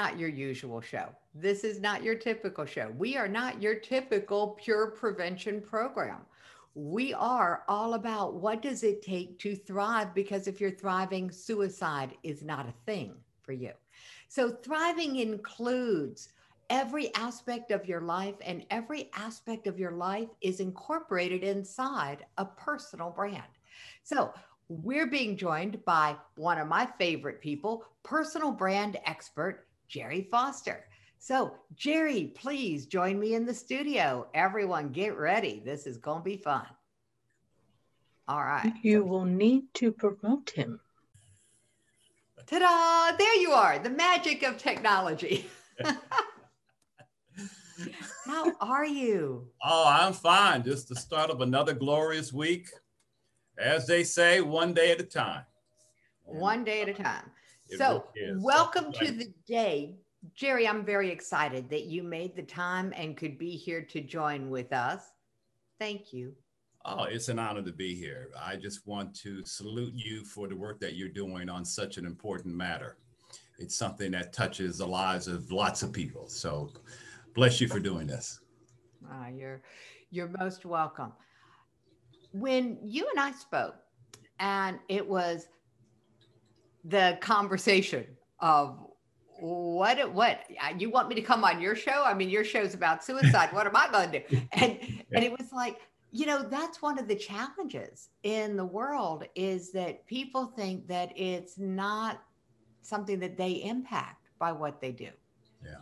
not your usual show. This is not your typical show. We are not your typical pure prevention program. We are all about what does it take to thrive because if you're thriving, suicide is not a thing for you. So thriving includes every aspect of your life and every aspect of your life is incorporated inside a personal brand. So we're being joined by one of my favorite people, personal brand expert, Gerry Foster. So, Gerry, please join me in the studio. Everyone, get ready. This is going to be fun. All right. You will need to promote him. Ta da! There you are, the magic of technology. How are you? Oh, I'm fine. Just the start of another glorious week as they say, one day at a time. One day at a time. So, welcome to the day. Gerry, I'm very excited that you made the time and could be here to join with us. Thank you. Oh, it's an honor to be here. I just want to salute you for the work that you're doing on such an important matter. It's something that touches the lives of lots of people. So, bless you for doing this. Ah, you're you're most welcome when you and I spoke, and it was the conversation of what what uh, you want me to come on your show? I mean your show's about suicide. What am i going to do? And and it was like you know that's one of the challenges in the world is that people think that it's not something that they impact by what they do. Yeah.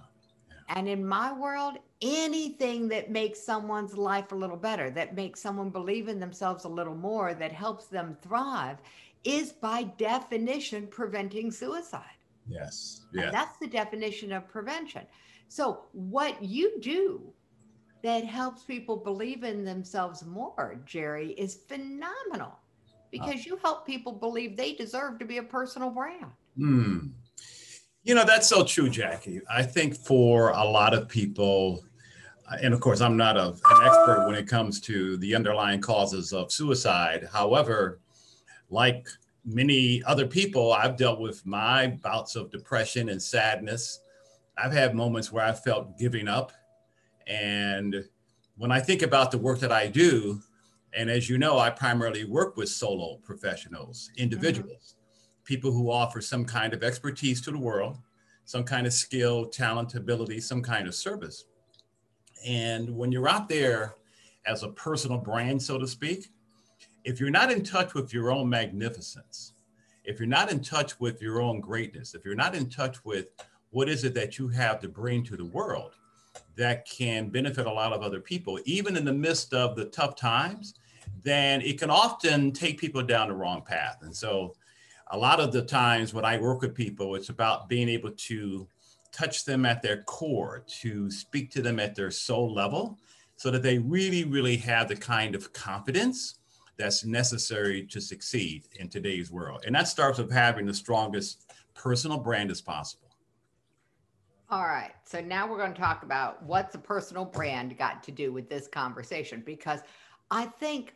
And in my world, anything that makes someone's life a little better, that makes someone believe in themselves a little more, that helps them thrive, is by definition preventing suicide. Yes. Yeah. That's the definition of prevention. So, what you do that helps people believe in themselves more, Gerry, is phenomenal because you help people believe they deserve to be a personal brand. Hmm. You know, that's so true, Jackie. I think for a lot of people, uh, and of course, I'm not a, an expert when it comes to the underlying causes of suicide. However, like many other people, I've dealt with my bouts of depression and sadness. I've had moments where I felt giving up. And when I think about the work that I do, and as you know, I primarily work with solo professionals, mm-hmm. individuals people who offer some kind of expertise to the world, some kind of skill, talent, ability, some kind of service. And when you're out there as a personal brand, so to speak, if you're not in touch with your own magnificence, if you're not in touch with your own greatness, if you're not in touch with what is it that you have to bring to the world that can benefit a lot of other people, even in the midst of the tough times, then it can often take people down the wrong path. And so a lot of the times when I work with people, it's about being able to touch them at their core, to speak to them at their soul level, so that they really, really have the kind of confidence that's necessary to succeed in today's world. And that starts with having the strongest personal brand as possible. All right. So now we're going to talk about what's a personal brand got to do with this conversation because I think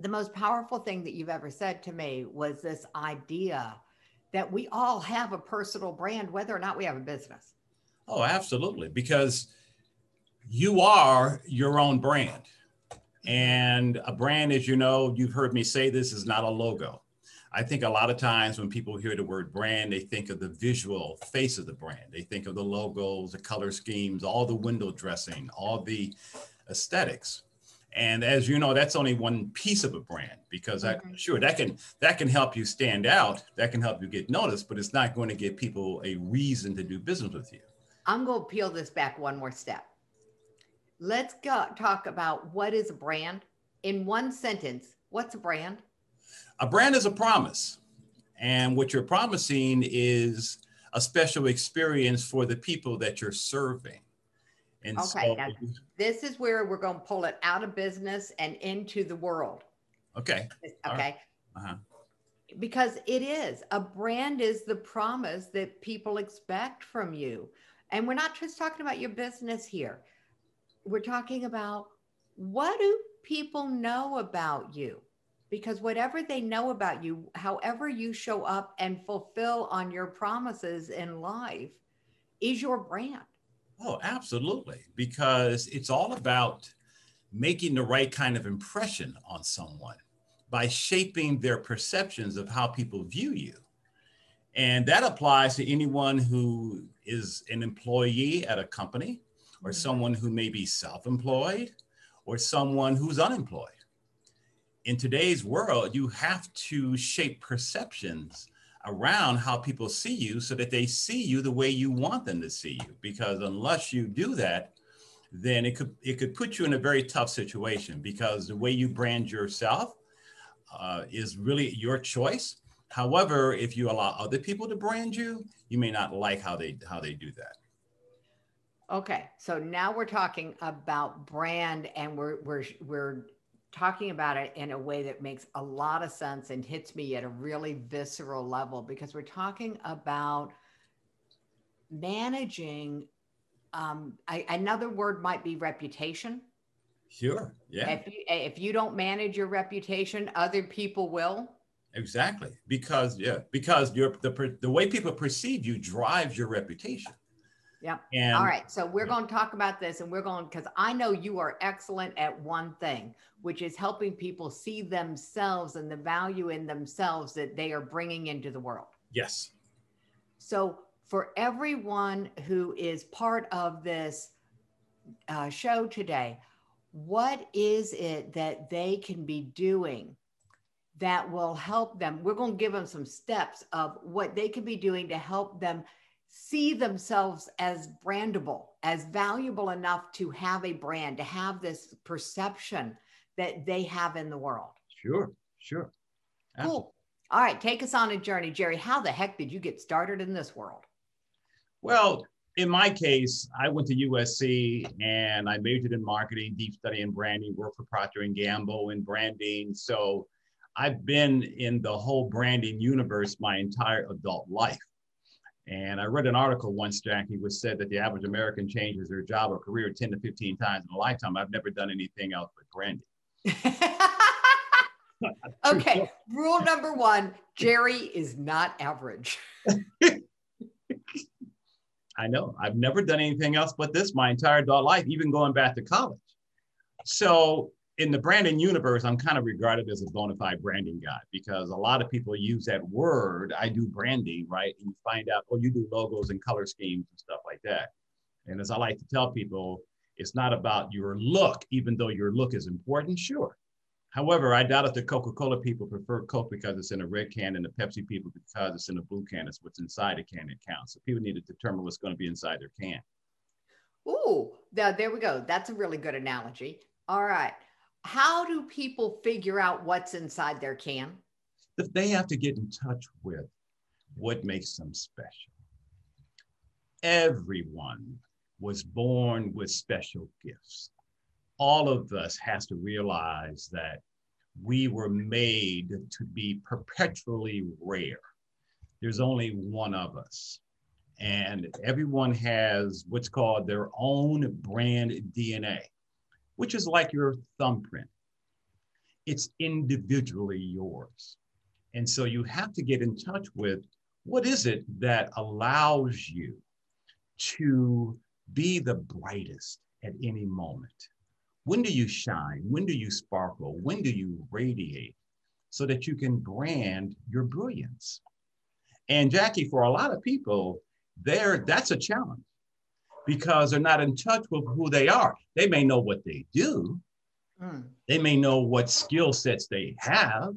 the most powerful thing that you've ever said to me was this idea that we all have a personal brand, whether or not we have a business. Oh, absolutely. Because you are your own brand. And a brand, as you know, you've heard me say this is not a logo. I think a lot of times when people hear the word brand, they think of the visual face of the brand. They think of the logos, the color schemes, all the window dressing, all the aesthetics and as you know that's only one piece of a brand because mm-hmm. I, sure that can that can help you stand out that can help you get noticed but it's not going to give people a reason to do business with you i'm going to peel this back one more step let's go talk about what is a brand in one sentence what's a brand a brand is a promise and what you're promising is a special experience for the people that you're serving and okay, so, this is where we're going to pull it out of business and into the world. Okay. Okay. Right. Uh-huh. Because it is a brand is the promise that people expect from you. And we're not just talking about your business here. We're talking about what do people know about you? Because whatever they know about you, however you show up and fulfill on your promises in life, is your brand. Oh, absolutely. Because it's all about making the right kind of impression on someone by shaping their perceptions of how people view you. And that applies to anyone who is an employee at a company or mm-hmm. someone who may be self employed or someone who's unemployed. In today's world, you have to shape perceptions around how people see you so that they see you the way you want them to see you. Because unless you do that, then it could it could put you in a very tough situation because the way you brand yourself uh, is really your choice. However, if you allow other people to brand you, you may not like how they how they do that. Okay, so now we're talking about brand, and we're we're we're talking about it in a way that makes a lot of sense and hits me at a really visceral level because we're talking about managing. Um, I, another word might be reputation. Sure. Yeah. If you, if you don't manage your reputation, other people will. Exactly. Because yeah, because your the the way people perceive you drives your reputation. Yeah. And, All right. So we're going to talk about this and we're going because I know you are excellent at one thing, which is helping people see themselves and the value in themselves that they are bringing into the world. Yes. So for everyone who is part of this uh, show today, what is it that they can be doing that will help them? We're going to give them some steps of what they can be doing to help them see themselves as brandable, as valuable enough to have a brand, to have this perception that they have in the world. Sure, sure. Absolutely. Cool. All right, take us on a journey, Gerry. How the heck did you get started in this world? Well, in my case, I went to USC and I majored in marketing, deep study in branding, worked for Procter and Gamble in branding. So I've been in the whole branding universe my entire adult life. And I read an article once, Jackie, which said that the average American changes their job or career 10 to 15 times in a lifetime. I've never done anything else but branding. okay. Rule number one Gerry is not average. I know. I've never done anything else but this my entire adult life, even going back to college. So in the branding universe, I'm kind of regarded as a bona fide branding guy because a lot of people use that word. I do branding, right? And you find out, oh, you do logos and color schemes and stuff like that. And as I like to tell people, it's not about your look, even though your look is important, sure. However, I doubt if the Coca Cola people prefer Coke because it's in a red can and the Pepsi people because it's in a blue can. It's what's inside a can that counts. So people need to determine what's going to be inside their can. Ooh, there we go. That's a really good analogy. All right how do people figure out what's inside their can? They have to get in touch with what makes them special. Everyone was born with special gifts. All of us has to realize that we were made to be perpetually rare. There's only one of us. And everyone has what's called their own brand DNA which is like your thumbprint. It's individually yours. And so you have to get in touch with what is it that allows you to be the brightest at any moment? When do you shine? When do you sparkle? When do you radiate so that you can brand your brilliance? And Jackie, for a lot of people, there that's a challenge because they're not in touch with who they are. They may know what they do, mm. they may know what skill sets they have,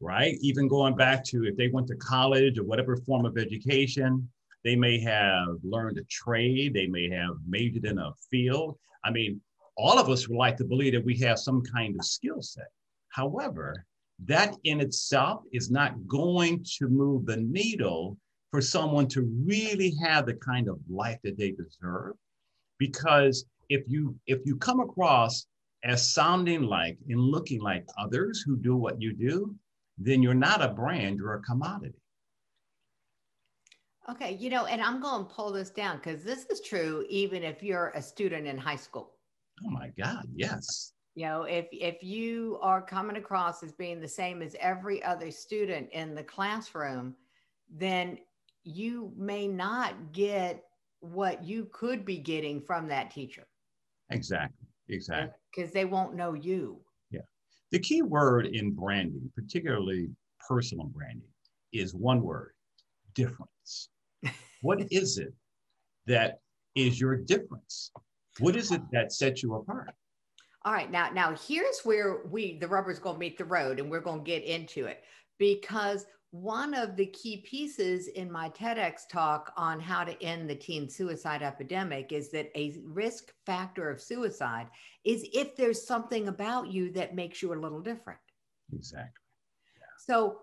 right? Even going back to if they went to college or whatever form of education, they may have learned a trade, they may have majored in a field. I mean, all of us would like to believe that we have some kind of skill set. However, that in itself is not going to move the needle for someone to really have the kind of life that they deserve. Because if you if you come across as sounding like and looking like others who do what you do then you're not a brand you're a commodity. Okay you know and i'm going to pull this down because this is true even if you're a student in high school. Oh my god yes. You know if if you are coming across as being the same as every other student in the classroom then you may not get what you could be getting from that teacher. Exactly. Exactly. Because they won't know you. Yeah. The key word in branding, particularly personal branding, is one word difference. what is it that is your difference? What is it that sets you apart? All right, now now here's where we the rubber's going to meet the road, and we're going to get into it because one of the key pieces in my TEDx talk on how to end the teen suicide epidemic is that a risk factor of suicide is if there's something about you that makes you a little different. Exactly. Yeah. So,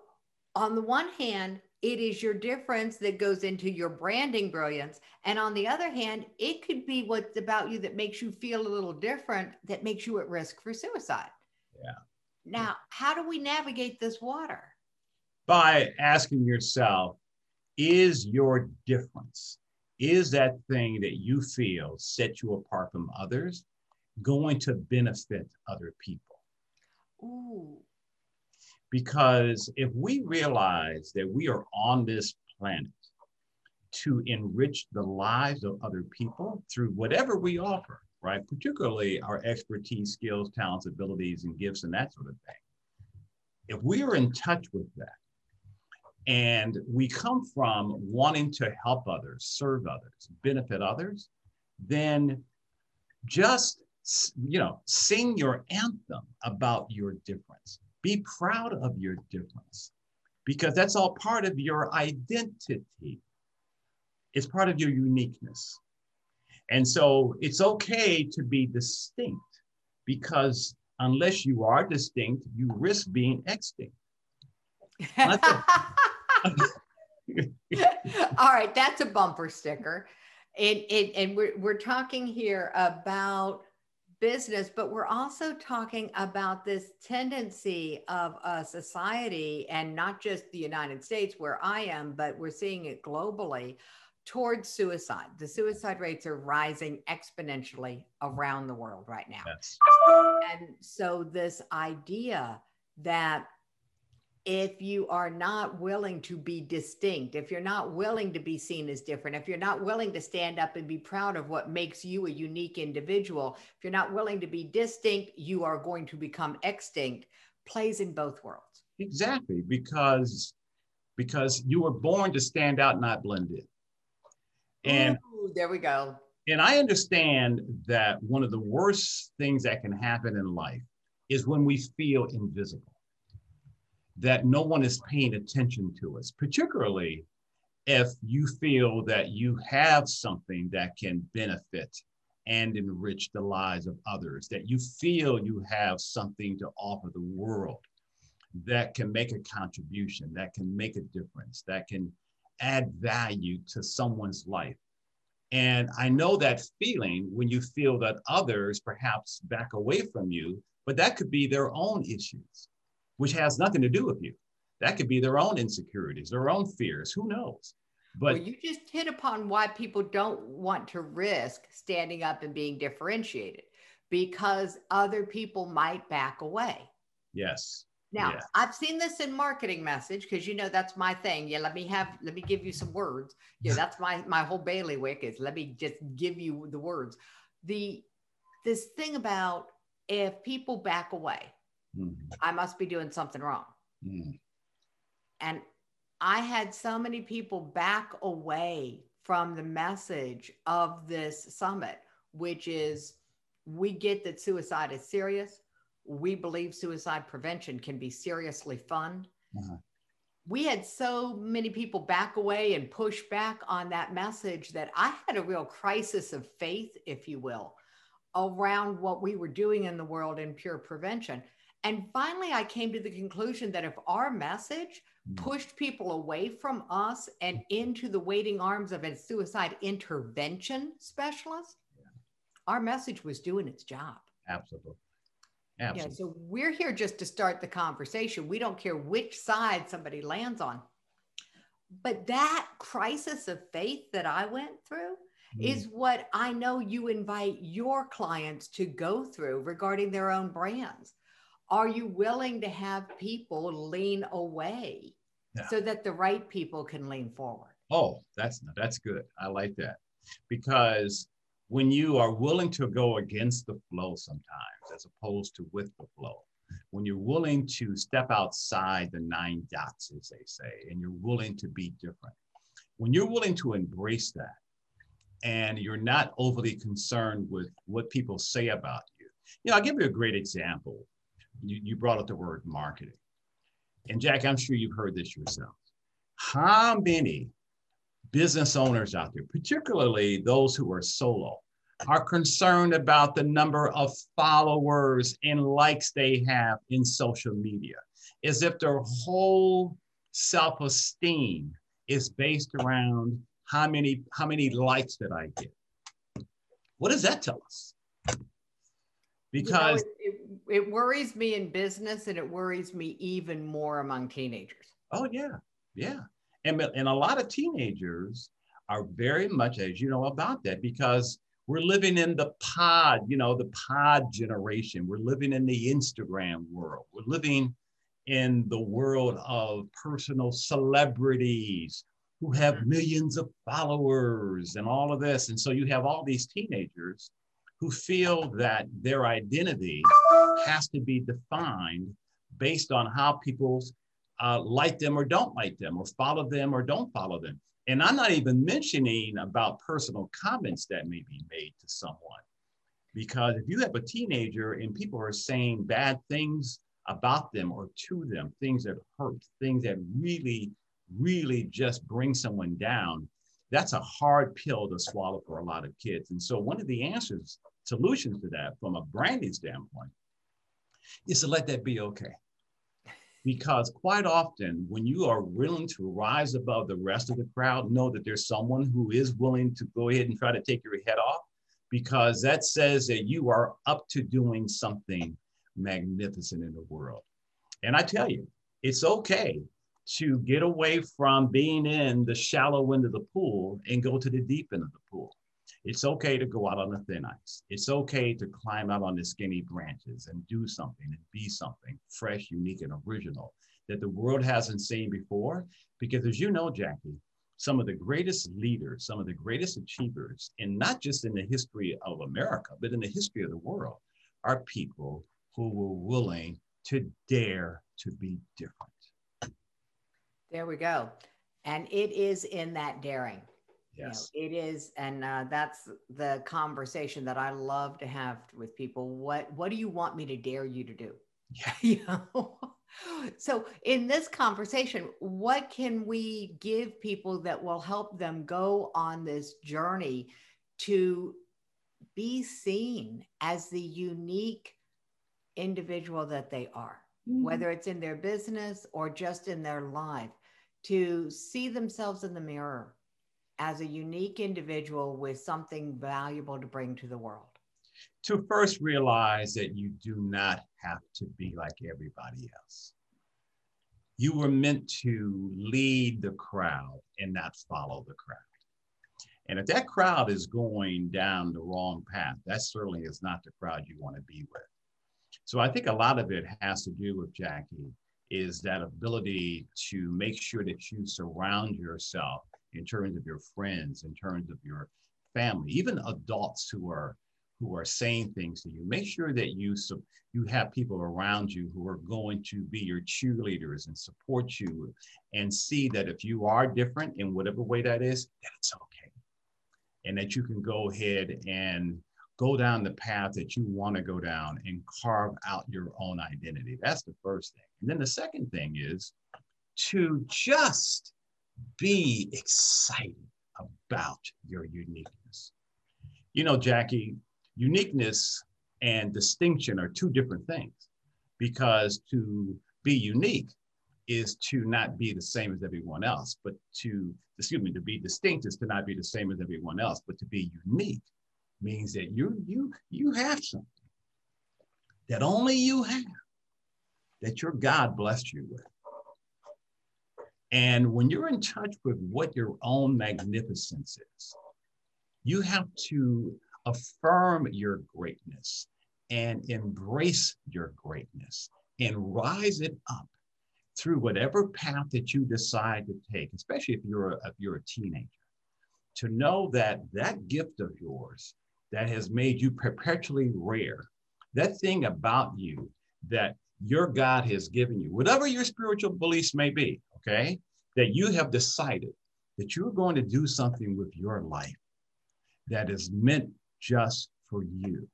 on the one hand, it is your difference that goes into your branding brilliance. And on the other hand, it could be what's about you that makes you feel a little different that makes you at risk for suicide. Yeah. Now, how do we navigate this water? By asking yourself is your difference, is that thing that you feel set you apart from others going to benefit other people? Ooh. Because if we realize that we are on this planet to enrich the lives of other people through whatever we offer, right? Particularly our expertise, skills, talents, abilities, and gifts, and that sort of thing. If we are in touch with that, and we come from wanting to help others, serve others, benefit others, then just you know, sing your anthem about your difference. Be proud of your difference because that's all part of your identity. It's part of your uniqueness. And so it's okay to be distinct because unless you are distinct, you risk being extinct. All right, that's a bumper sticker. And, and, and we're, we're talking here about business, but we're also talking about this tendency of a society, and not just the United States where I am, but we're seeing it globally towards suicide. The suicide rates are rising exponentially around the world right now. Yes. And so, this idea that if you are not willing to be distinct, if you're not willing to be seen as different, if you're not willing to stand up and be proud of what makes you a unique individual, if you're not willing to be distinct, you are going to become extinct, plays in both worlds. Exactly, because because you were born to stand out, not blend in. And Ooh, there we go. And I understand that one of the worst things that can happen in life is when we feel invisible that no one is paying attention to us, particularly if you feel that you have something that can benefit and enrich the lives of others, that you feel you have something to offer the world that can make a contribution, that can make a difference, that can add value to someone's life. And I know that feeling when you feel that others perhaps back away from you, but that could be their own issues which has nothing to do with you. That could be their own insecurities, their own fears. Who knows? But well, you just hit upon why people don't want to risk standing up and being differentiated because other people might back away. Yes. Now, yeah. I've seen this in marketing message because you know that's my thing. Yeah, let me have let me give you some words. Yeah, that's my my whole bailiwick is let me just give you the words. The this thing about if people back away, Mm-hmm. I must be doing something wrong. Mm. And I had so many people back away from the message of this summit, which is we get that suicide is serious. We believe suicide prevention can be seriously fun. Uh-huh. We had so many people back away and push back on that message that I had a real crisis of faith, if you will, around what we were doing in the world in pure prevention. And finally, I came to the conclusion that if our message hmm. pushed people away from us and into the waiting arms of a suicide intervention specialist, yeah. our message was doing its job. Absolutely. Absolutely. Yeah, so we're here just to start the conversation. We don't care which side somebody lands on. But that crisis of faith that I went through mm. is what I know you invite your clients to go through regarding their own brands are you willing to have people lean away yeah. so that the right people can lean forward? Oh, that's that's good. I like that. because when you are willing to go against the flow sometimes, as opposed to with the flow, when you're willing to step outside the nine dots, as they say, and you're willing to be different, when you're willing to embrace that, and you're not overly concerned with what people say about you. You know, I'll give you a great example. You, you brought up the word marketing. And Jack, I'm sure you've heard this yourself. How many business owners out there, particularly those who are solo, are concerned about the number of followers and likes they have in social media, as if their whole self esteem is based around how many how many likes did I get? What does that tell us? Because it, worries me in business and it worries me even more among teenagers. Oh yeah, yeah, and and a lot of teenagers are very much as you know about that because we're living in the pod, you know, the pod generation. We're living in the Instagram world. We're living in the world of personal celebrities who have mm-hmm. millions of followers and all of this. And so you have all these teenagers who feel that their identity has to be defined based on how people uh, like them or don't like them, or follow them or don't follow them. And I'm not even mentioning about personal comments that may be made to someone. Because if you have a teenager and people are saying bad things about them or to them, things that hurt, things that really really just bring someone down, that's a hard pill to swallow for a lot of kids. And so, one of the answers, solutions to that from a branding standpoint, is to let that be okay. Because quite often, when you are willing to rise above the rest of the crowd, know that there's someone who is willing to go ahead and try to take your head off, because that says that you are up to doing something magnificent in the world. And I tell you, it's okay to get away from being in the shallow end of the pool and go to the deep end of the pool. It's okay to go out on the thin ice. It's okay to climb out on the skinny branches and do something and be something fresh, unique, and original that the world hasn't seen before. Because as you know, Jackie, some of the greatest leaders, some of the greatest achievers, and not just in the history of America, but in the history of the world, are people who were willing to dare to be different. There we go. And it is in that daring. Yes. You know, it is. And uh, that's the conversation that I love to have with people. What, what do you want me to dare you to do? Yeah. you know? so in this conversation, what can we give people that will help them go on this journey to be seen as the unique individual that they are, mm-hmm. whether it's in their business or just in their life? to see themselves in the mirror as a unique individual with something valuable to bring to the world? To first realize that you do not have to be like everybody else. You were meant to lead the crowd and not follow the crowd. And if that crowd is going down the wrong path, that certainly is not the crowd you want to be with. So I think a lot of it has to do with Jackie is that ability to make sure that you surround yourself in terms of your friends, in terms of your family, even adults who are who are saying things to you. Make sure that you you have people around you who are going to be your cheerleaders and support you, and see that if you are different in whatever way that is, that it's okay, and that you can go ahead and go down the path that you want to go down and carve out your own identity. That's the first thing. And then the second thing is to just be excited about your uniqueness. You know, Jackie, uniqueness and distinction are two different things because to be unique is to not be the same as everyone else, but to, excuse me, to be distinct is to not be the same as everyone else, but to be unique means that you you you have something that only you have that your God blessed you with. And when you're in touch with what your own magnificence is, you have to affirm your greatness and embrace your greatness and rise it up through whatever path that you decide to take, especially if you're a, if you're a teenager. to know that that gift of yours that has made you perpetually rare, that thing about you that your God has given you, whatever your spiritual beliefs may be, okay, that you have decided that you're going to do something with your life that is meant just for you.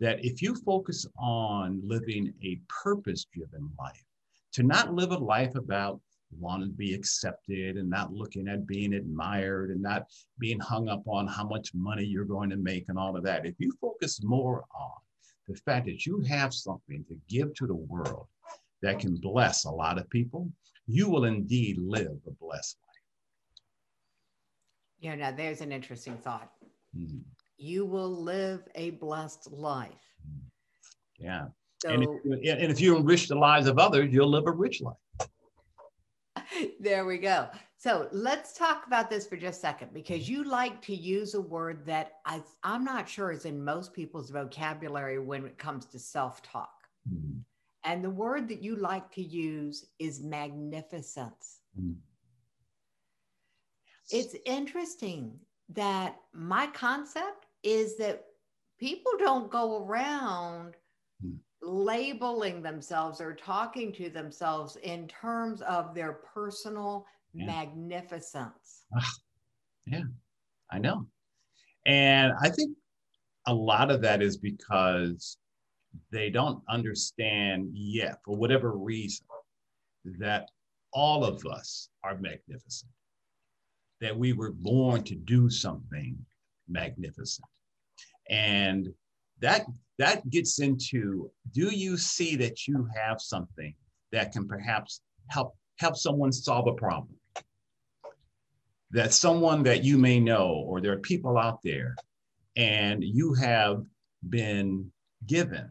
That if you focus on living a purpose driven life, to not live a life about wanting to be accepted and not looking at being admired and not being hung up on how much money you're going to make and all of that. If you focus more on the fact that you have something to give to the world that can bless a lot of people, you will indeed live a blessed life. Yeah, now there's an interesting thought. Mm-hmm. You will live a blessed life. Yeah. So, and, if, and if you enrich the lives of others, you'll live a rich life. there we go. So let's talk about this for just a second because you like to use a word that I, I'm not sure is in most people's vocabulary when it comes to self talk. Mm-hmm. And the word that you like to use is magnificence. Mm-hmm. It's interesting that my concept is that people don't go around mm-hmm labeling themselves or talking to themselves in terms of their personal yeah. magnificence. yeah, I know. And I think a lot of that is because they don't understand yet, for whatever reason, that all of us are magnificent, that we were born to do something magnificent. And that that gets into do you see that you have something that can perhaps help help someone solve a problem that someone that you may know or there are people out there and you have been given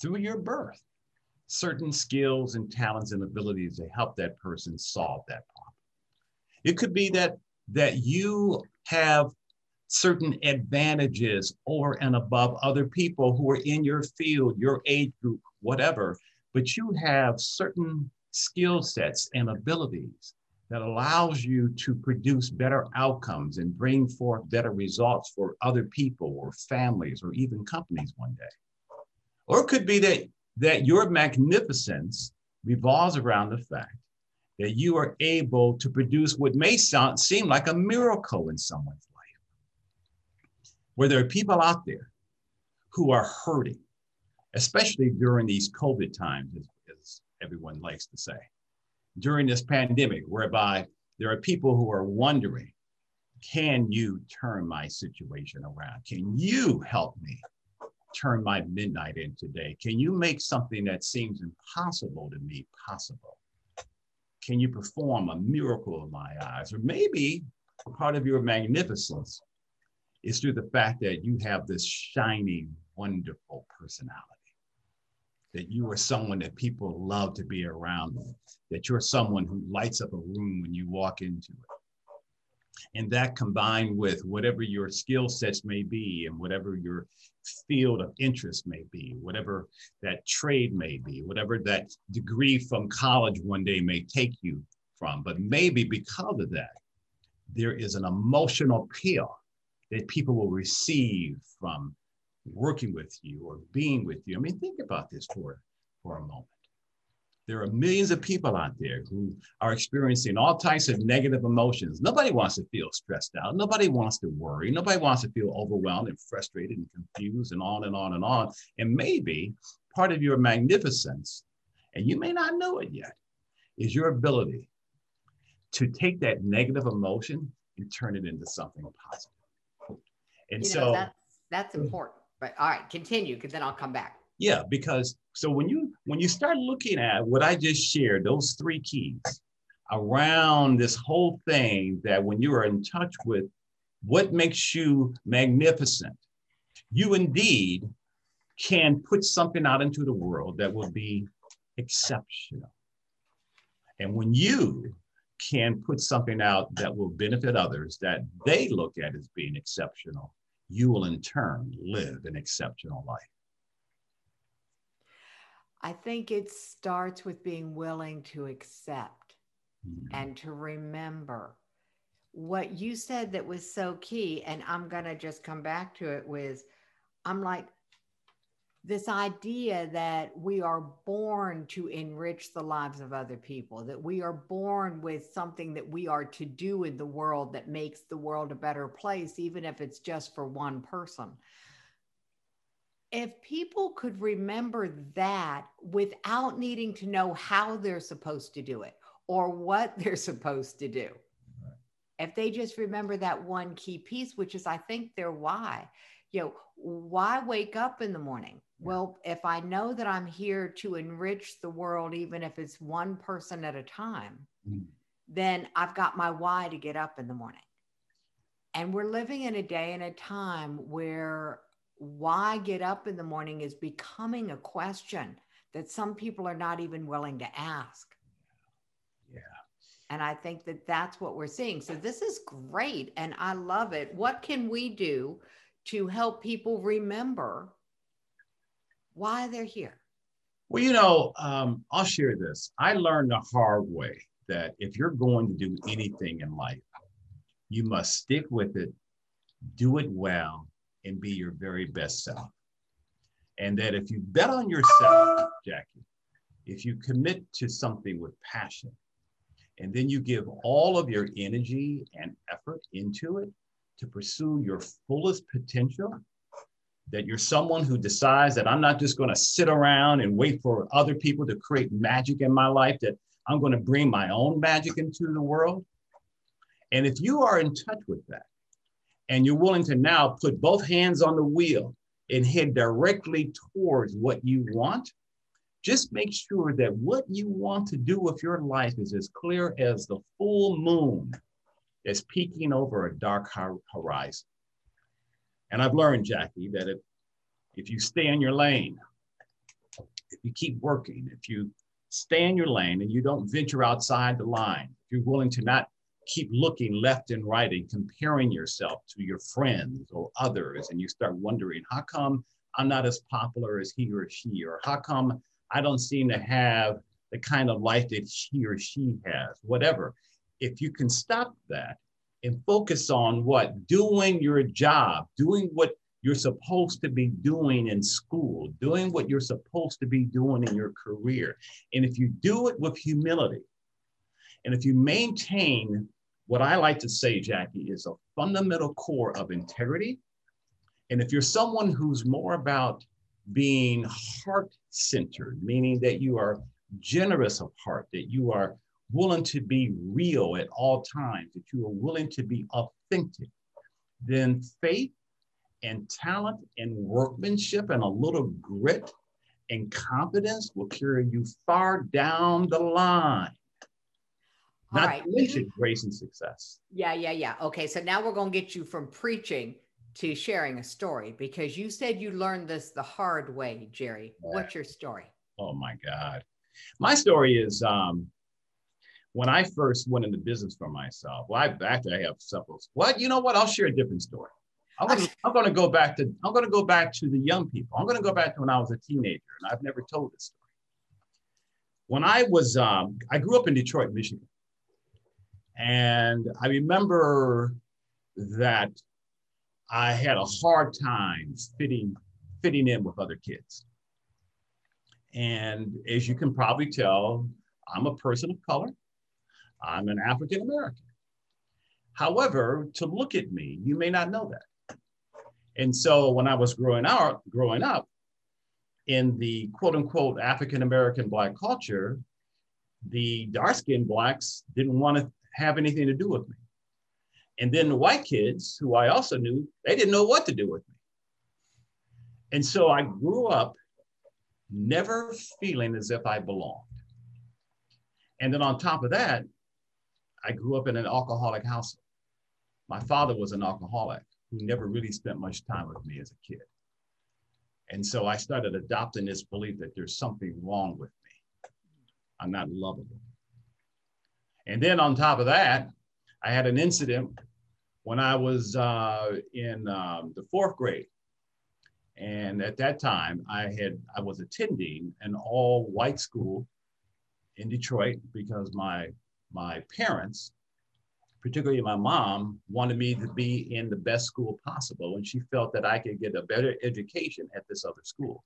through your birth certain skills and talents and abilities to help that person solve that problem. It could be that that you have certain advantages over and above other people who are in your field, your age group, whatever, but you have certain skill sets and abilities that allows you to produce better outcomes and bring forth better results for other people or families or even companies one day. Or it could be that, that your magnificence revolves around the fact that you are able to produce what may sound, seem like a miracle in someone's life where there are people out there who are hurting, especially during these COVID times, as, as everyone likes to say, during this pandemic, whereby there are people who are wondering, can you turn my situation around? Can you help me turn my midnight into day? Can you make something that seems impossible to me possible? Can you perform a miracle in my eyes? Or maybe part of your magnificence is through the fact that you have this shining, wonderful personality. That you are someone that people love to be around, that you're someone who lights up a room when you walk into it. And that combined with whatever your skill sets may be and whatever your field of interest may be, whatever that trade may be, whatever that degree from college one day may take you from. But maybe because of that, there is an emotional appeal that people will receive from working with you or being with you. I mean, think about this for, for a moment. There are millions of people out there who are experiencing all types of negative emotions. Nobody wants to feel stressed out. Nobody wants to worry. Nobody wants to feel overwhelmed and frustrated and confused and on and on and on. And maybe part of your magnificence, and you may not know it yet, is your ability to take that negative emotion and turn it into something positive. And you know, so that's that's mm. important. But all right, continue because then I'll come back. Yeah, because so when you when you start looking at what I just shared, those three keys around this whole thing that when you are in touch with what makes you magnificent, you indeed can put something out into the world that will be exceptional. And when you can put something out that will benefit others that they look at as being exceptional, you will in turn live an exceptional life. I think it starts with being willing to accept mm-hmm. and to remember what you said that was so key, and I'm going to just come back to it, was I'm like, this idea that we are born to enrich the lives of other people, that we are born with something that we are to do in the world that makes the world a better place, even if it's just for one person. If people could remember that without needing to know how they're supposed to do it or what they're supposed to do, if they just remember that one key piece, which is, I think, their why, you know, why wake up in the morning? Well, if I know that I'm here to enrich the world, even if it's one person at a time, mm. then I've got my why to get up in the morning. And we're living in a day and a time where why get up in the morning is becoming a question that some people are not even willing to ask. Yeah. And I think that that's what we're seeing. So this is great and I love it. What can we do to help people remember why they're here? Well, you know, um, I'll share this. I learned the hard way that if you're going to do anything in life, you must stick with it, do it well, and be your very best self. And that if you bet on yourself, Jackie, if you commit to something with passion, and then you give all of your energy and effort into it to pursue your fullest potential, that you're someone who decides that I'm not just going to sit around and wait for other people to create magic in my life, that I'm going to bring my own magic into the world. And if you are in touch with that, and you're willing to now put both hands on the wheel and head directly towards what you want, just make sure that what you want to do with your life is as clear as the full moon that's peeking over a dark horizon. And I've learned, Jackie, that if, if you stay in your lane, if you keep working, if you stay in your lane and you don't venture outside the line, if you're willing to not keep looking left and right and comparing yourself to your friends or others, and you start wondering, how come I'm not as popular as he or she, or how come I don't seem to have the kind of life that he or she has, whatever. If you can stop that and focus on what? Doing your job, doing what you're supposed to be doing in school, doing what you're supposed to be doing in your career. And if you do it with humility, and if you maintain what I like to say, Jackie, is a fundamental core of integrity. And if you're someone who's more about being heart centered, meaning that you are generous of heart, that you are willing to be real at all times, that you are willing to be authentic, then faith and talent and workmanship and a little grit and confidence will carry you far down the line. All Not right. to mention grace and success. Yeah, yeah, yeah. Okay, so now we're going to get you from preaching to sharing a story because you said you learned this the hard way, Gerry. What's your story? Oh my God. My story is um, when I first went into business for myself, well, I actually have several. Well, you know what? I'll share a different story. I'm gonna, I'm gonna go back to I'm gonna go back to the young people. I'm gonna go back to when I was a teenager, and I've never told this story. When I was, um, I grew up in Detroit, Michigan, and I remember that I had a hard time fitting fitting in with other kids. And as you can probably tell, I'm a person of color. I'm an African American. However, to look at me, you may not know that. And so when I was growing out, growing up in the quote unquote African American black culture, the dark skinned blacks didn't want to have anything to do with me. And then the white kids, who I also knew, they didn't know what to do with me. And so I grew up never feeling as if I belonged. And then on top of that, I grew up in an alcoholic household. My father was an alcoholic who never really spent much time with me as a kid. And so I started adopting this belief that there's something wrong with me. I'm not lovable. And then on top of that, I had an incident when I was uh, in um, the fourth grade. And at that time, I had I was attending an all-white school in Detroit because my my parents particularly my mom, wanted me to be in the best school possible. And she felt that I could get a better education at this other school.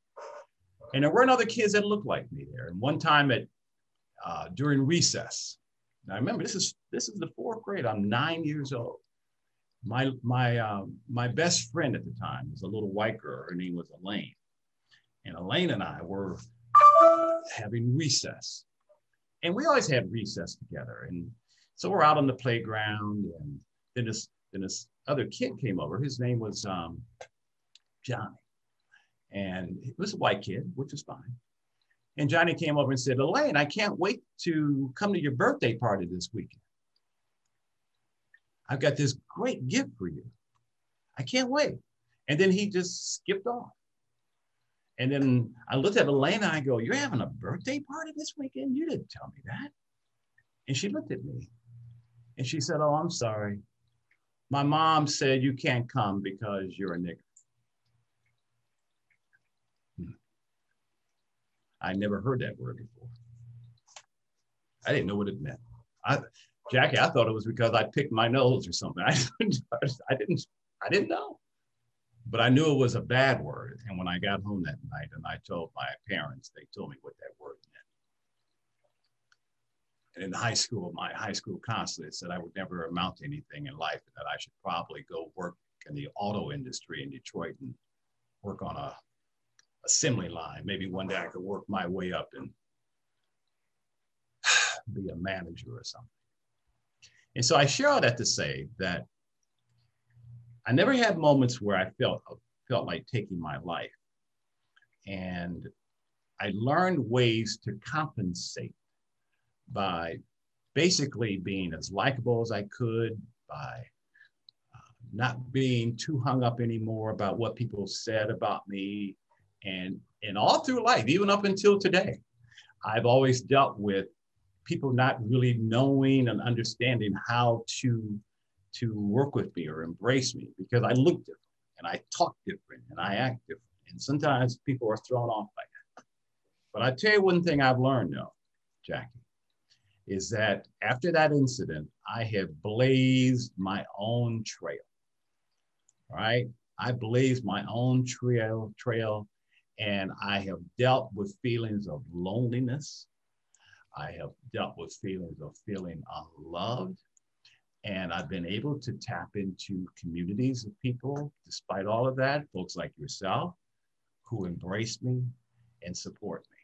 And there weren't other kids that looked like me there. And one time at uh, during recess, now remember this is this is the fourth grade. I'm nine years old. My my um, my best friend at the time was a little white girl. Her name was Elaine, and Elaine and I were having recess, and we always had recess together. And so we're out on the playground, and then this then this other kid came over. His name was um, Johnny, and he was a white kid, which was fine. And Johnny came over and said, Elaine, I can't wait to come to your birthday party this weekend. I've got this great gift for you. I can't wait. And then he just skipped off. And then I looked at and I go, You're having a birthday party this weekend? You didn't tell me that. And she looked at me and she said, Oh, I'm sorry. My mom said you can't come because you're a nigger. Hmm. I never heard that word before. I didn't know what it meant. I, Jackie, I thought it was because I picked my nose or something. I didn't, I didn't, I didn't know. But I knew it was a bad word. And when I got home that night and I told my parents, they told me what that word meant. and in high school, my high school counselor said I would never amount to anything in life and that I should probably go work in the auto industry in Detroit and work on a assembly line. Maybe one day I could work my way up and be a manager or something. And so I share all that to say that I never had moments where I felt felt like taking my life. And I learned ways to compensate by basically being as likable as I could, by uh, not being too hung up anymore about what people said about me. And, and all through life, even up until today, I've always dealt with people not really knowing and understanding how to, to work with me or embrace me because I look different and I talk different and I act different. And sometimes people are thrown off by that. But I tell you one thing I've learned though, Jackie, is that after that incident, I have blazed my own trail, right? I blazed my own trail, trail, and I have dealt with feelings of loneliness. I have dealt with feelings of feeling unloved. And I've been able to tap into communities of people, despite all of that, folks like yourself, who embrace me and support me.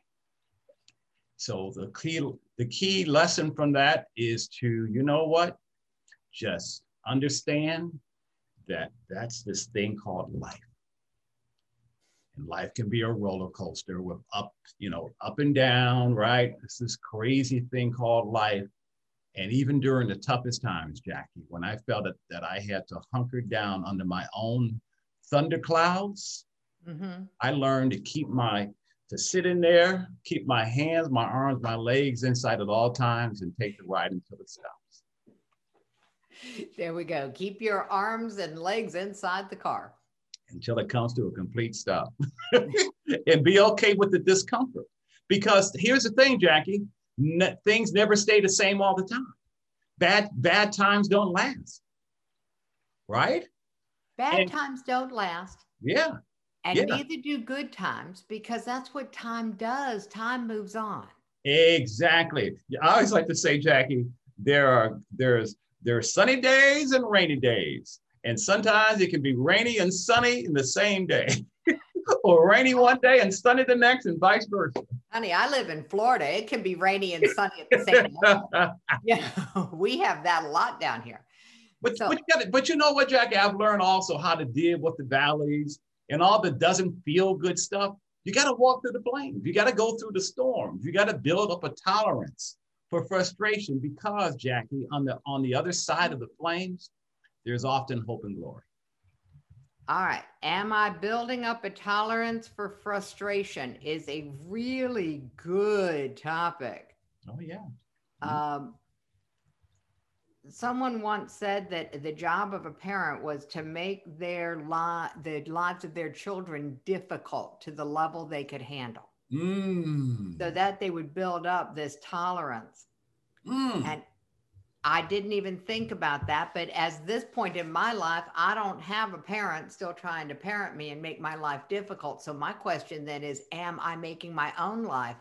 So the key, the key lesson from that is to, you know what? Just understand that that's this thing called life. And life can be a roller coaster with up, you know, up and down, right? It's this crazy thing called life. And even during the toughest times, Jackie, when I felt that, that I had to hunker down under my own thunder clouds, mm-hmm. I learned to keep my to sit in there, keep my hands, my arms, my legs inside at all times, and take the ride until it stops. There we go. Keep your arms and legs inside the car until it comes to a complete stop. and be okay with the discomfort. Because here's the thing, Jackie ne- things never stay the same all the time. Bad, bad times don't last. Right? Bad and, times don't last. Yeah. And yeah. neither do good times because that's what time does. Time moves on. Exactly. I always like to say, Jackie, there are there's there are sunny days and rainy days. And sometimes it can be rainy and sunny in the same day. or rainy one day and sunny the next and vice versa. Honey, I live in Florida. It can be rainy and sunny at the same time. yeah, we have that a lot down here. But, so, but, you gotta, but you know what, Jackie? I've learned also how to deal with the valleys and all the doesn't feel good stuff, you got to walk through the flames. You got to go through the storms. You got to build up a tolerance for frustration because, Jackie, on the on the other side of the flames, there's often hope and glory. All right. Am I building up a tolerance for frustration? Is a really good topic. Oh yeah. Um, someone once said that the job of a parent was to make their li- the lives of their children difficult to the level they could handle mm. so that they would build up this tolerance mm. and I didn't even think about that. But as this point in my life, I don't have a parent still trying to parent me and make my life difficult. So my question then is, am I making my own life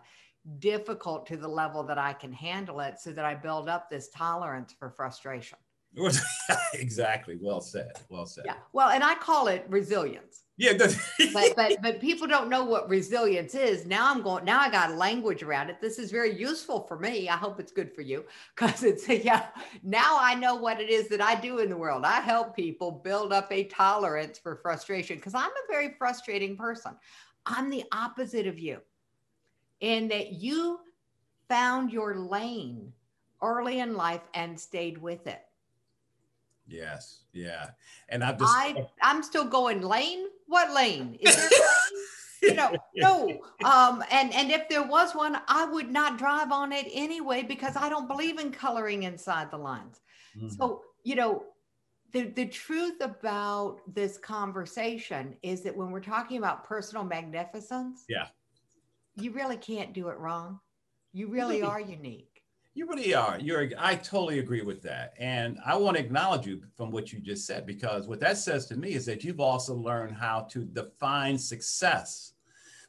difficult to the level that I can handle it so that I build up this tolerance for frustration? exactly. Well said. Well said. Yeah. Well, and I call it resilience. Yeah. but but but people don't know what resilience is. Now I'm going. Now I got language around it. This is very useful for me. I hope it's good for you because it's yeah. Now I know what it is that I do in the world. I help people build up a tolerance for frustration because I'm a very frustrating person. I'm the opposite of you, in that you found your lane early in life and stayed with it Yes. Yeah. And I've just I I'm still going lane. What lane? Is there you know, no. Um, and and if there was one, I would not drive on it anyway because I don't believe in coloring inside the lines. Mm-hmm. So, you know, the, the truth about this conversation is that when we're talking about personal magnificence, yeah, you really can't do it wrong. You really are unique. You really are. You're. I totally agree with that, and I want to acknowledge you from what you just said because what that says to me is that you've also learned how to define success,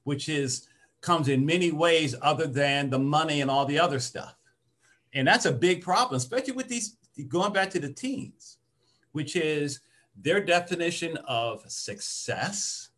which is comes in many ways other than the money and all the other stuff, and that's a big problem, especially with these going back to the teens, which is their definition of success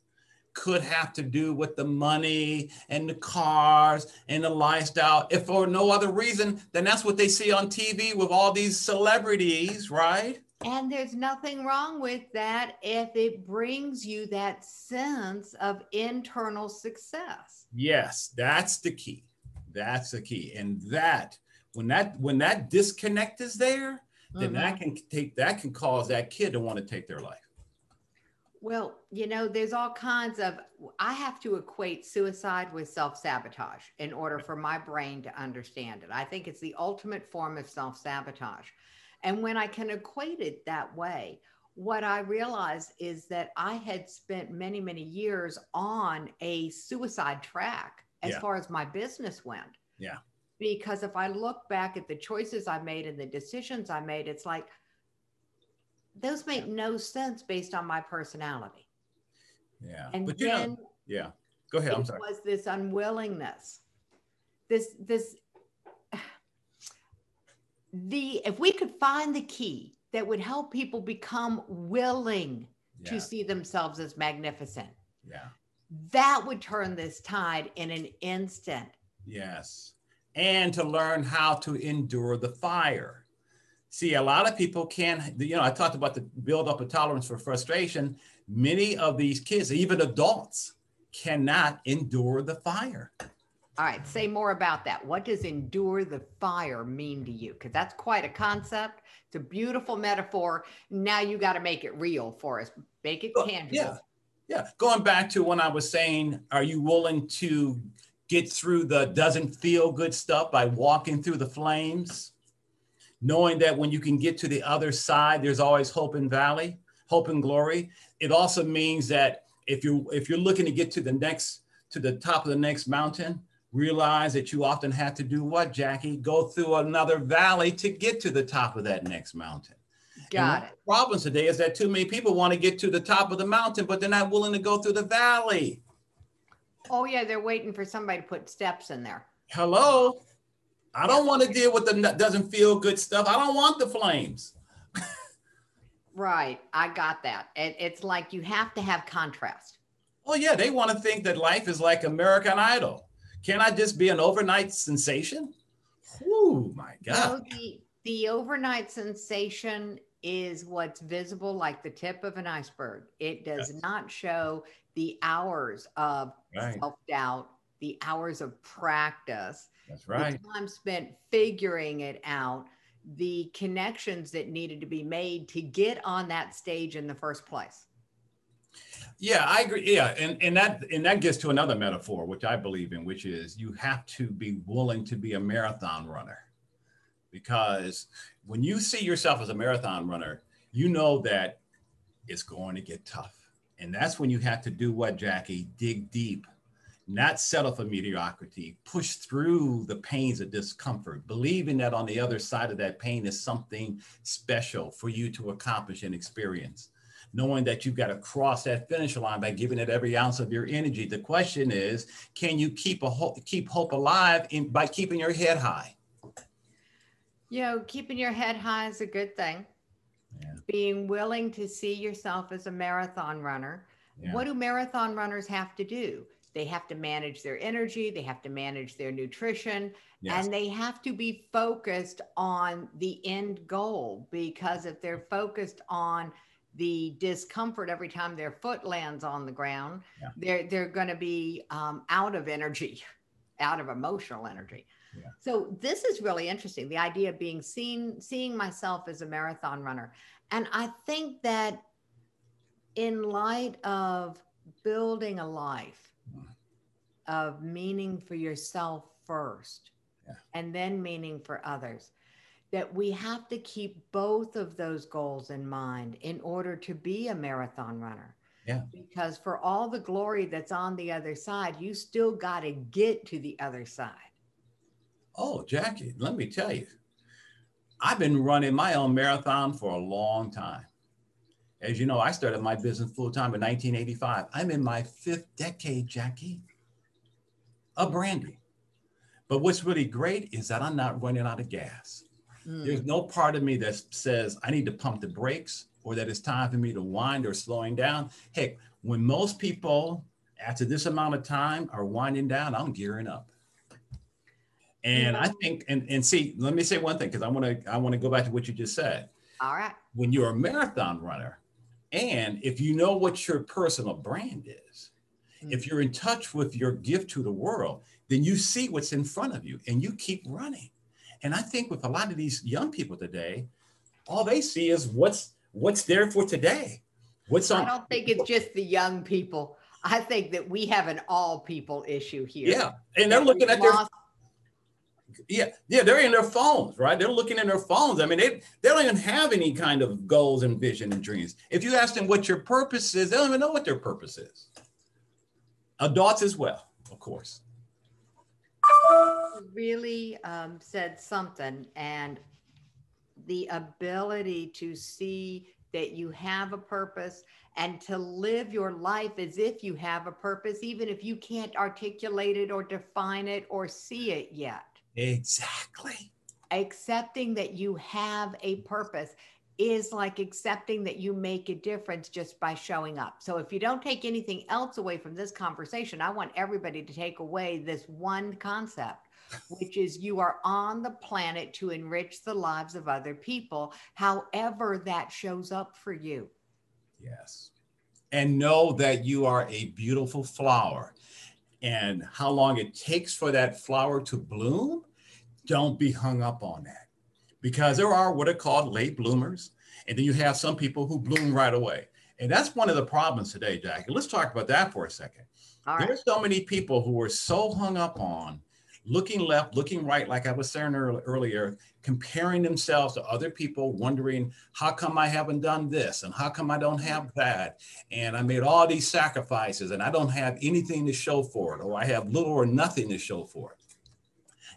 could have to do with the money and the cars and the lifestyle. If for no other reason, then that's what they see on TV with all these celebrities, right? And there's nothing wrong with that if it brings you that sense of internal success. Yes, that's the key. That's the key. And that when that when that disconnect is there, then mm-hmm. that can take that can cause that kid to want to take their life. Well, you know, there's all kinds of, I have to equate suicide with self sabotage in order for my brain to understand it. I think it's the ultimate form of self sabotage. And when I can equate it that way, what I realized is that I had spent many, many years on a suicide track as yeah. far as my business went. Yeah. Because if I look back at the choices I made and the decisions I made, it's like, those make yeah. no sense based on my personality. Yeah. And but then, know, yeah. Go ahead. I'm sorry. Was this unwillingness? This this the if we could find the key that would help people become willing yeah. to see themselves as magnificent. Yeah. That would turn this tide in an instant. Yes. And to learn how to endure the fire. See, a lot of people can't. you know, I talked about the build up a tolerance for frustration. Many of these kids, even adults, cannot endure the fire. All right, say more about that. What does endure the fire mean to you? Because that's quite a concept. It's a beautiful metaphor. Now you got to make it real for us, make it tangible. Yeah. Yeah. Going back to when I was saying, are you willing to get through the doesn't feel good stuff by walking through the flames? Knowing that when you can get to the other side, there's always hope and valley, hope and glory. It also means that if you if you're looking to get to the next to the top of the next mountain, realize that you often have to do what, Jackie? Go through another valley to get to the top of that next mountain. Got it. Problems today is that too many people want to get to the top of the mountain, but they're not willing to go through the valley. Oh yeah, they're waiting for somebody to put steps in there. Hello. I don't want to deal with the doesn't feel good stuff. I don't want the flames. right. I got that. And it's like you have to have contrast. Well, yeah, they want to think that life is like American Idol. Can I just be an overnight sensation? Oh my God. No, the, the overnight sensation is what's visible like the tip of an iceberg. It does yes. not show the hours of right. self doubt, the hours of practice that's right. The time spent figuring it out, the connections that needed to be made to get on that stage in the first place. Yeah, I agree. Yeah, and, and that and that gets to another metaphor, which I believe in, which is you have to be willing to be a marathon runner. Because when you see yourself as a marathon runner, you know that it's going to get tough. And that's when you have to do what, Jackie? Dig deep not settle for mediocrity, push through the pains of discomfort, believing that on the other side of that pain is something special for you to accomplish and experience. Knowing that you've got to cross that finish line by giving it every ounce of your energy. The question is, can you keep a hope, keep hope alive in, by keeping your head high? You know, keeping your head high is a good thing. Yeah. Being willing to see yourself as a marathon runner. Yeah. What do marathon runners have to do? They have to manage their energy, they have to manage their nutrition, yes. and they have to be focused on the end goal. Because if they're focused on the discomfort every time their foot lands on the ground, yeah. they're they're going to be um, out of energy, out of emotional energy. Yeah. So this is really interesting. The idea of being seen, seeing myself as a marathon runner, and I think that in light of building a life of meaning for yourself first yeah. and then meaning for others that we have to keep both of those goals in mind in order to be a marathon runner. Yeah. Because for all the glory that's on the other side you still got to get to the other side. Oh jackie let me tell you i've been running my own marathon for a long time. As you know i started my business full time in 1985 i'm in my fifth decade jackie a brandy. But what's really great is that I'm not running out of gas. Mm. There's no part of me that says I need to pump the brakes or that it's time for me to wind or slowing down. Heck, when most people after this amount of time are winding down, I'm gearing up. And. I think, and, and see, let me say one thing because I want to I want to go back to what you just said. All right. When you're a marathon runner, and if you know what your personal brand is, Mm. If you're in touch with your gift to the world, then you see what's in front of you and you keep running. And I think with a lot of these young people today, all they see is what's what's there for today. What's on I don't think it's just the young people. I think that we have an all people issue here. Yeah. And they're looking at their yeah, yeah, they're in their phones, right? They're looking in their phones. I mean, they, they don't even have any kind of goals and vision and dreams. If you ask them what your purpose is, they don't even know what their purpose is adults as well, of course. Really um, said something, and the ability to see that you have a purpose and to live your life as if you have a purpose, even if you can't articulate it or define it or see it yet. Exactly. Accepting that you have a purpose is like accepting that you make a difference just by showing up. So if you don't take anything else away from this conversation, I want everybody to take away this one concept, which is you are on the planet to enrich the lives of other people, however that shows up for you. Yes. And know that you are a beautiful flower. And how long it takes for that flower to bloom, don't be hung up on that because there are what are called late bloomers. And then you have some people who bloom right away. And that's one of the problems today, Jackie. Let's talk about that for a second. Right. There's so many people who are so hung up on looking left, looking right, like I was saying earlier, comparing themselves to other people, wondering, how come I haven't done this? And how come I don't have that? And I made all these sacrifices and I don't have anything to show for it, or I have little or nothing to show for it.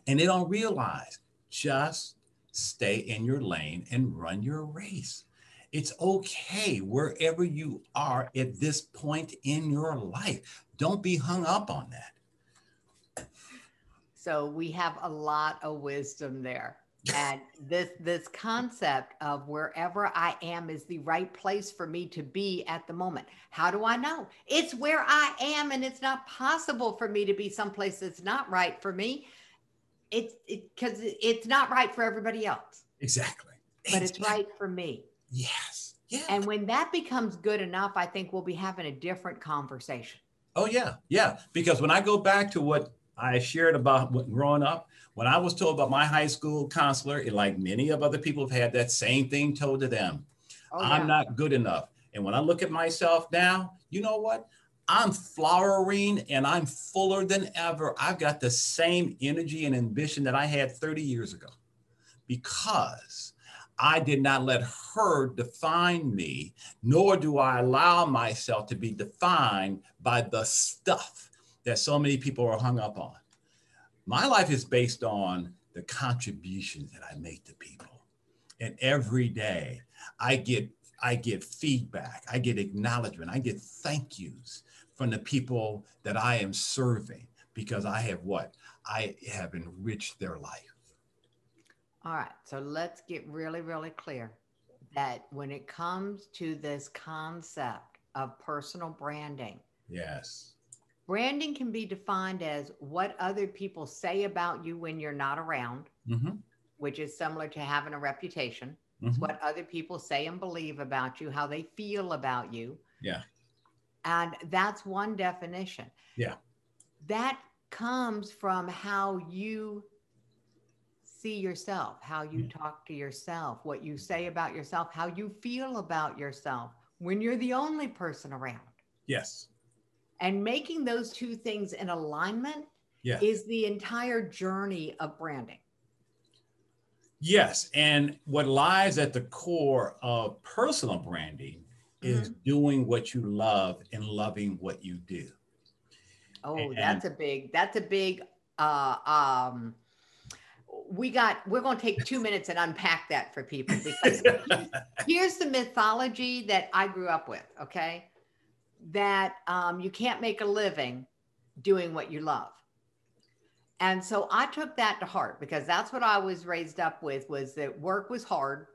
And they don't realize just stay in your lane and run your race. It's okay wherever you are at this point in your life. Don't be hung up on that. So we have a lot of wisdom there. and this this concept of wherever I am is the right place for me to be at the moment. How do I know? It's where I am and it's not possible for me to be someplace that's not right for me it's because it, it's not right for everybody else. Exactly. But it's right for me. Yes. Yeah. And when that becomes good enough, I think we'll be having a different conversation. Oh yeah, yeah. Because when I go back to what I shared about growing up, when I was told about my high school counselor, like many of other people have had that same thing told to them. Oh, yeah. I'm not good enough. And when I look at myself now, you know what? I'm flowering and I'm fuller than ever. I've got the same energy and ambition that I had 30 years ago because I did not let her define me, nor do I allow myself to be defined by the stuff that so many people are hung up on. My life is based on the contributions that I make to people. And every day I get I get feedback, I get acknowledgement, I get thank yous from the people that I am serving because I have what? I have enriched their life. All right. So let's get really, really clear that when it comes to this concept of personal branding, yes, branding can be defined as what other people say about you when you're not around, mm-hmm. which is similar to having a reputation. Mm-hmm. what other people say and believe about you, how they feel about you. Yeah. And that's one definition. Yeah. That comes from how you see yourself, how you mm. talk to yourself, what you say about yourself, how you feel about yourself when you're the only person around. Yes. And making those two things in alignment yeah. is the entire journey of branding. Yes. And what lies at the core of personal branding mm-hmm. is doing what you love and loving what you do. Oh, and, that's a big, that's a big, uh, um, we got, we're going to take two minutes and unpack that for people because here's the mythology that I grew up with. Okay. That um, you can't make a living doing what you love. And so I took that to heart because that's what I was raised up with was that work was hard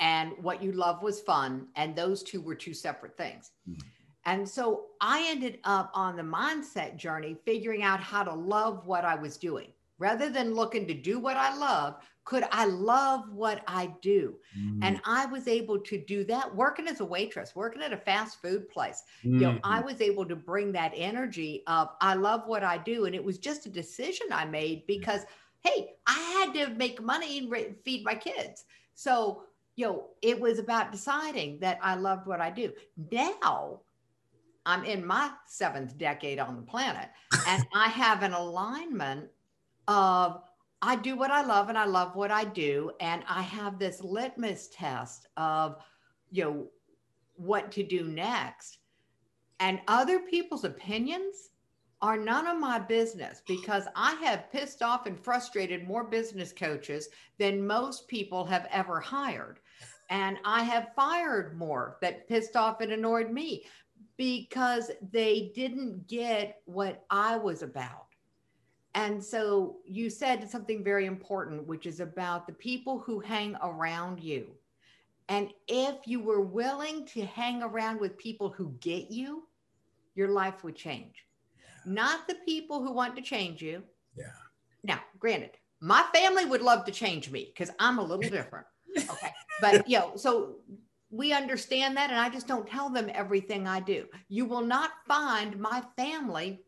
and what you love was fun. And those two were two separate things. Mm-hmm. And so I ended up on the mindset journey, figuring out how to love what I was doing rather than looking to do what I love. Could I love what I do? Mm. And I was able to do that working as a waitress, working at a fast food place. Mm. You know, I mm-hmm. was able to bring that energy of I love what I do. And it was just a decision I made because, hey, I had to make money and feed my kids. So, you know, it was about deciding that I loved what I do. Now, I'm in my seventh decade on the planet, and I have an alignment of I do what I love and I love what I do. And I have this litmus test of, you know, what to do next. And other people's opinions are none of my business because I have pissed off and frustrated more business coaches than most people have ever hired. And I have fired more that pissed off and annoyed me because they didn't get what I was about. And so you said something very important, which is about the people who hang around you. And if you were willing to hang around with people who get you, your life would change. Yeah. Not the people who want to change you. Yeah. Now, granted, my family would love to change me because I'm a little different. Okay. but, you know, so we understand that. And I just don't tell them everything I do. You will not find my family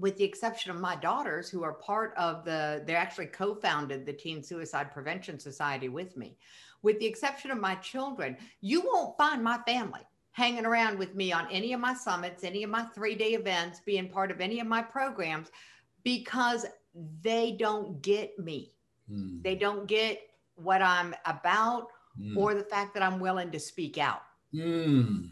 with the exception of my daughters who are part of the they actually co-founded the teen suicide prevention society with me with the exception of my children you won't find my family hanging around with me on any of my summits any of my three day events being part of any of my programs because they don't get me mm. they don't get what i'm about mm. or the fact that i'm willing to speak out mm.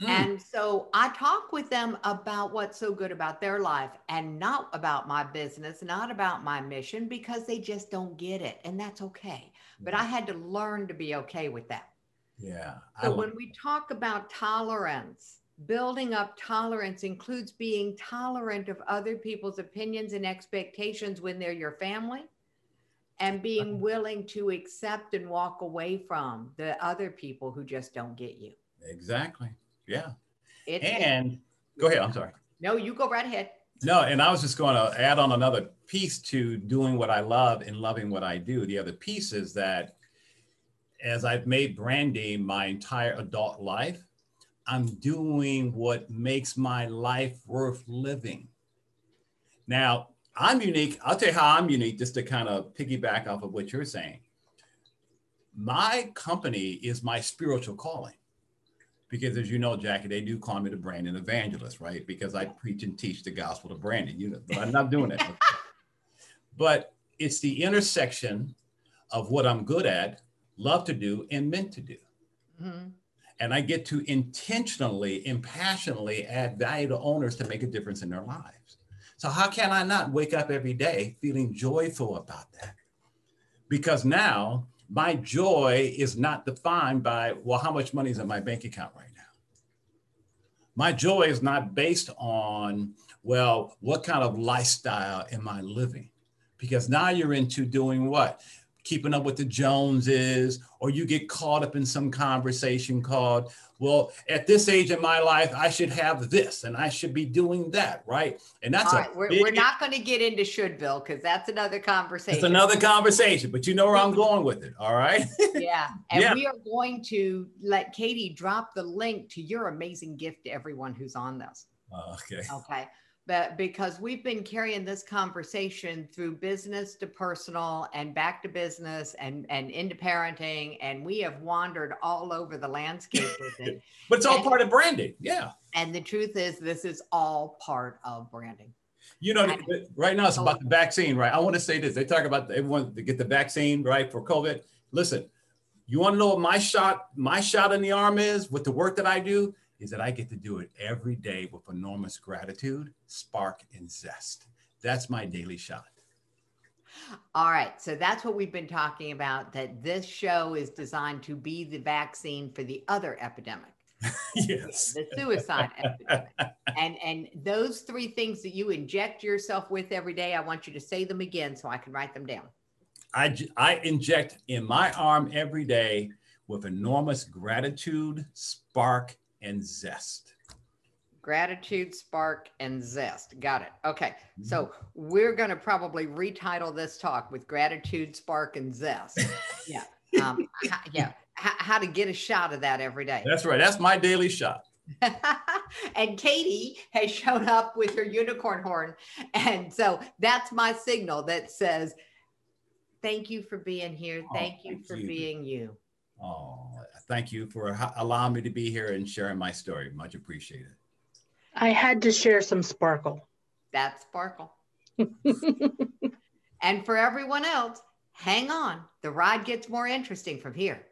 Mm. And so I talk with them about what's so good about their life and not about my business, not about my mission, because they just don't get it. And that's okay. But I had to learn to be okay with that. Yeah. So when we talk about tolerance, building up tolerance includes being tolerant of other people's opinions and expectations when they're your family and being willing to accept and walk away from the other people who just don't get you. Exactly. Yeah. It, and go ahead. I'm sorry. No, you go right ahead. No, and I was just going to add on another piece to doing what I love and loving what I do. The other piece is that as I've made branding my entire adult life, I'm doing what makes my life worth living. Now, I'm unique. I'll tell you how I'm unique, just to kind of piggyback off of what you're saying. My company is my spiritual calling because as you know, Jackie, they do call me the branding evangelist, right? Because I preach and teach the gospel to branding, you know, but I'm not doing it. but it's the intersection of what I'm good at, love to do, and meant to do. Mm-hmm. And I get to intentionally and passionately add value to owners to make a difference in their lives. So how can I not wake up every day feeling joyful about that? Because now my joy is not defined by, well, how much money is in my bank account right now? My joy is not based on, well, what kind of lifestyle am I living? Because now you're into doing what? Keeping up with the Joneses, or you get caught up in some conversation called, well, at this age in my life, I should have this and I should be doing that, right? And that's All a right, we're, big- we're not going to get into shouldville because that's another conversation. It's another conversation, but you know where I'm going with it. All right. yeah. And Yeah. we are going to let Katie drop the link to your amazing gift to everyone who's on this. Oh, okay. Okay. But because we've been carrying this conversation through business to personal and back to business and, and into parenting, and we have wandered all over the landscape with it. But it's all part of branding. Yeah. And the truth is, this is all part of branding. You know, th- right now it's about the vaccine, right? I want to say this. They talk about everyone to get the vaccine, right, for COVID. Listen, you want to know what my shot, my shot in the arm is with the work that I do, is that I get to do it every day with enormous gratitude, spark, and zest. That's my daily shot. All right. So that's what we've been talking about that this show is designed to be the vaccine for the other epidemic, yes. the suicide epidemic. And and those three things that you inject yourself with every day, I want you to say them again so I can write them down. I I inject in my arm every day with enormous gratitude, spark, and zest. Gratitude, spark, and zest. Got it. Okay. So we're going to probably retitle this talk with gratitude, spark, and zest. Yeah. Um, yeah. H- how to get a shot of that every day. That's right. That's my daily shot. and Katie has shown up with her unicorn horn. And so that's my signal that says, Thank you for being here. Oh, Thank you thank for you. being you. Oh, thank you for allowing me to be here and sharing my story. Much appreciated. I had to share some sparkle. That's Sparkle. and for everyone else, hang on. The ride gets more interesting from here.